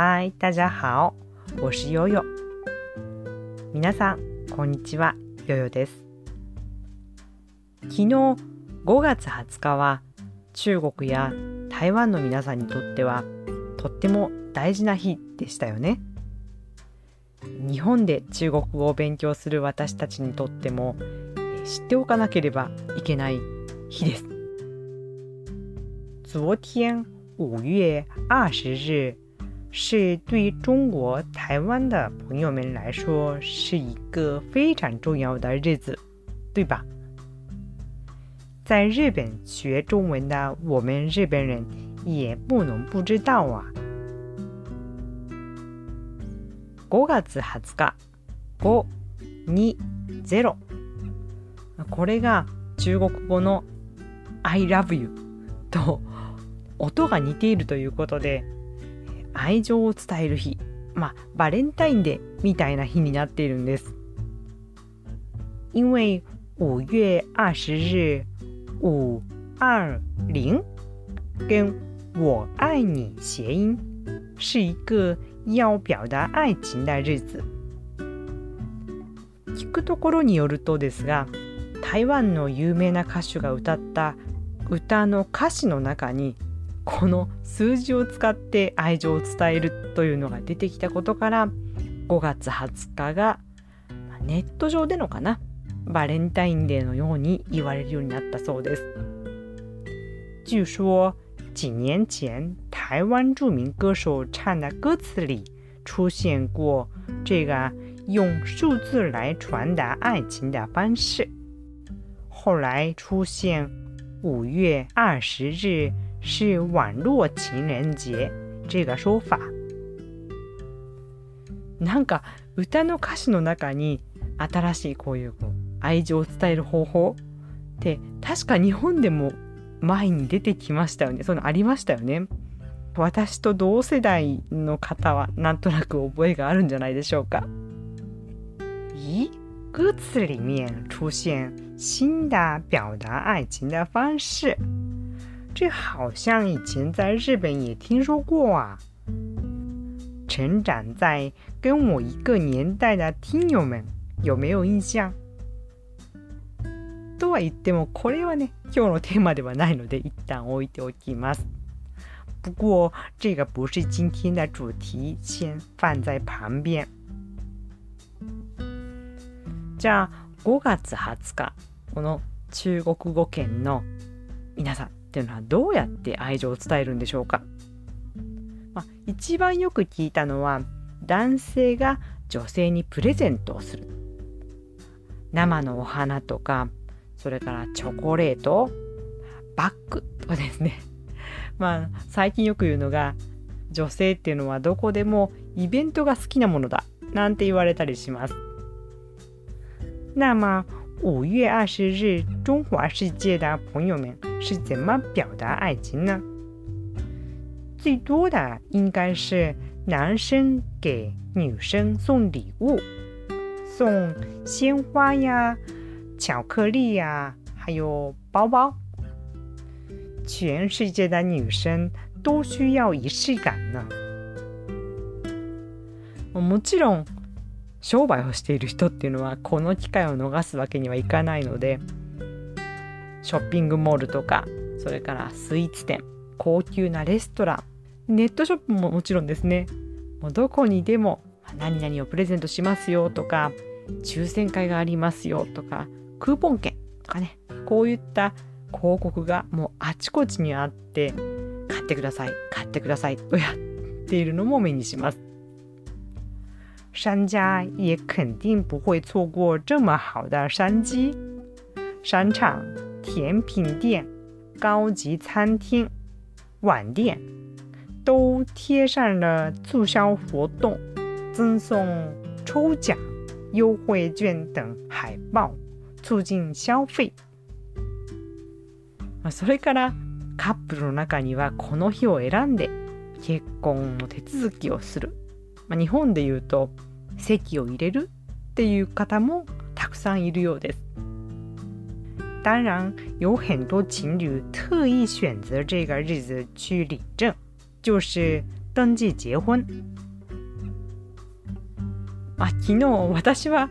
嗨，大家好，我是悠悠。皆さん、こんにちは、ヨヨです。昨日5月20日は中国や台湾の皆さんにとってはとっても大事な日でしたよね。日本で中国語を勉強する私たちにとっても知っておかなければいけない日です。昨天五月二十日是对中国台湾的朋友们来说是一个非常重要的日子，对吧？在日本学中文的我们日本人也不能不知道啊。5月20日520これが中国語の I love you と音が似ているということで愛情を伝える日。まあバレンタインデーみたいな日になっているんです。因为五月二十日五二零跟我爱你谐音是一个要表达愛情的日子。聞くところによるとですが台湾の有名な歌手が歌った歌の歌詞の中にこの数字を使って愛情を伝えるというのが出てきたことから5月20日がネット上でのかな？バレンタインデーのように言われるようになったそうです。据说几年前台湾著名歌手唱的歌词里出现过这个用数字来传达爱情的方式。后来出现五月二十日是网络情人节这个说法。なんか歌の歌詞の中に新しいこういう愛情を伝える方法って確か日本でも前に出てきましたよね。そのありましたよね。私と同世代の方はなんとなく覚えがあるんじゃないでしょうか。咦，歌词里面出现新的表达爱情的方式，这好像以前在日本也听说过啊。成长在跟我一个年代的听友们有没有印象？とは言ってもこれはね今日のテーマではないので一旦置いておきます。不过这个不是今天的主题，先放在旁边。じゃあ5月20日この中国語圏の皆さんっていうのはどうやって愛情を伝えるんでしょうか、まあ、一番よく聞いたのは男性が女性にプレゼントをする。生のお花とかそれからチョコレートバッグとかですね。まあ最近よく言うのが女性っていうのはどこでもイベントが好きなものだなんて言われたりします。那么五月二十日中华世界的朋友们是怎么表达爱情呢？最多的应该是男生给女生送礼物，送鲜花呀、巧克力呀，还有包包。全世界的女生都需要仪式感呢。もちろん商売をしている人っていうのはこの機会を逃すわけにはいかないので ショッピングモールとかそれからスイーツ店高級なレストラン。ネットショップももちろんですね。もうどこにでも何々をプレゼントしますよとか抽選会がありますよとかクーポン券とかね。こういった広告がもうあちこちにあって買ってください買ってくださいとやっているのも目にします。商家也肯定不会错过这么好的商机。商场、甜品店、高级餐厅、网店都贴上了促销活动、赠送抽奖、优惠券等海报，促进消费。それからカップルの中にはこの日を選んで結婚の手続きをする。まあ、日本で言うと席を入れるっていう方もたくさんいるようです。当然，有很多情侣特意选择这个日子去领证，就是登記結婚。あ昨日私は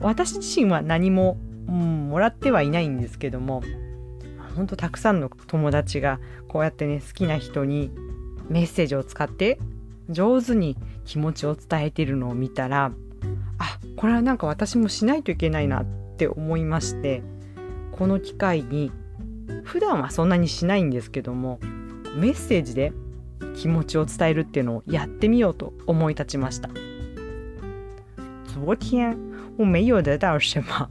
私自身は何も、うん、もらってはいないんですけども本当たくさんの友達がこうやってね好きな人にメッセージを使って上手に気持ちを伝えてるのを見たらあこれはなんか私もしないといけないなって思いまして。この機会に普段はそんなにしないんですけどもメッセージで気持ちを伝えるっていうのをやってみようと思い立ちました。昨天我没有得到什么，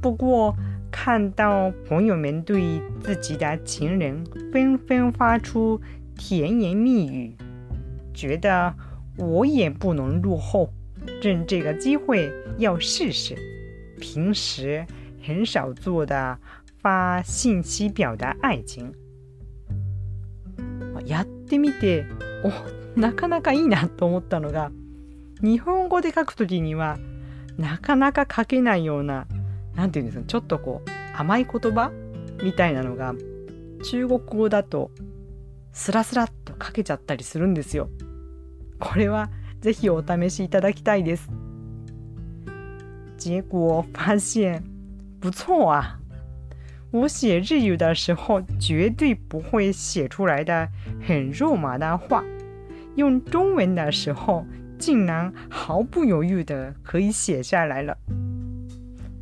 不过看到朋友们对自己的情人纷纷发出甜言蜜语，觉得我也不能落后，趁这个机会要试试。平时很少做的发信息表达愛情。やってみておなかなかいいなと思ったのが日本語で書くときにはなかなか書けないような何て言うんですかちょっとこう甘い言葉？みたいなのが中国語だとスラスラっと書けちゃったりするんですよ。これはぜひお試しいただきたいです。结果发现不错啊！我写日语的时候绝对不会写出来的很肉麻的话，用中文的时候竟然毫不犹豫的可以写下来了。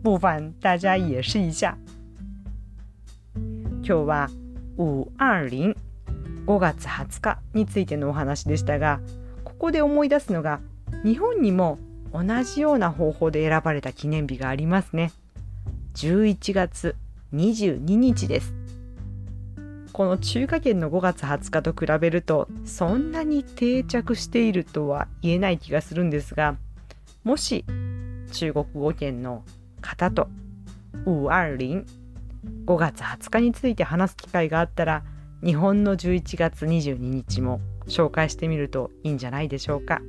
不妨大家也试一下。今日は五二零5月20日についてのお話でしたが、ここで思い出すのが日本にも同じような方法で選ばれた記念日がありますね。11月22日です。この中華圏の5月20日と比べるとそんなに定着しているとは言えない気がするんですがもし中国語圏の方と520 5月20日について話す機会があったら日本の11月22日も紹介してみるといいんじゃないでしょうか。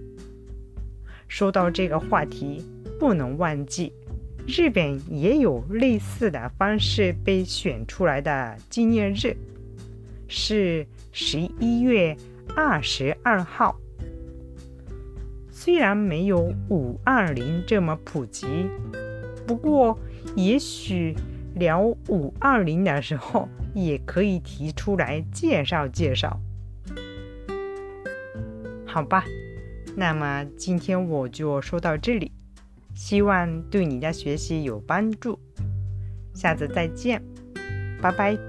说到这个话题，不能忘记，日本也有类似的方式被选出来的纪念日，是十一月二十二号。虽然没有五二零这么普及，不过也许聊五二零的时候，也可以提出来介绍介绍。好吧。那么今天我就说到这里，希望对你的学习有帮助。下次再见，拜拜。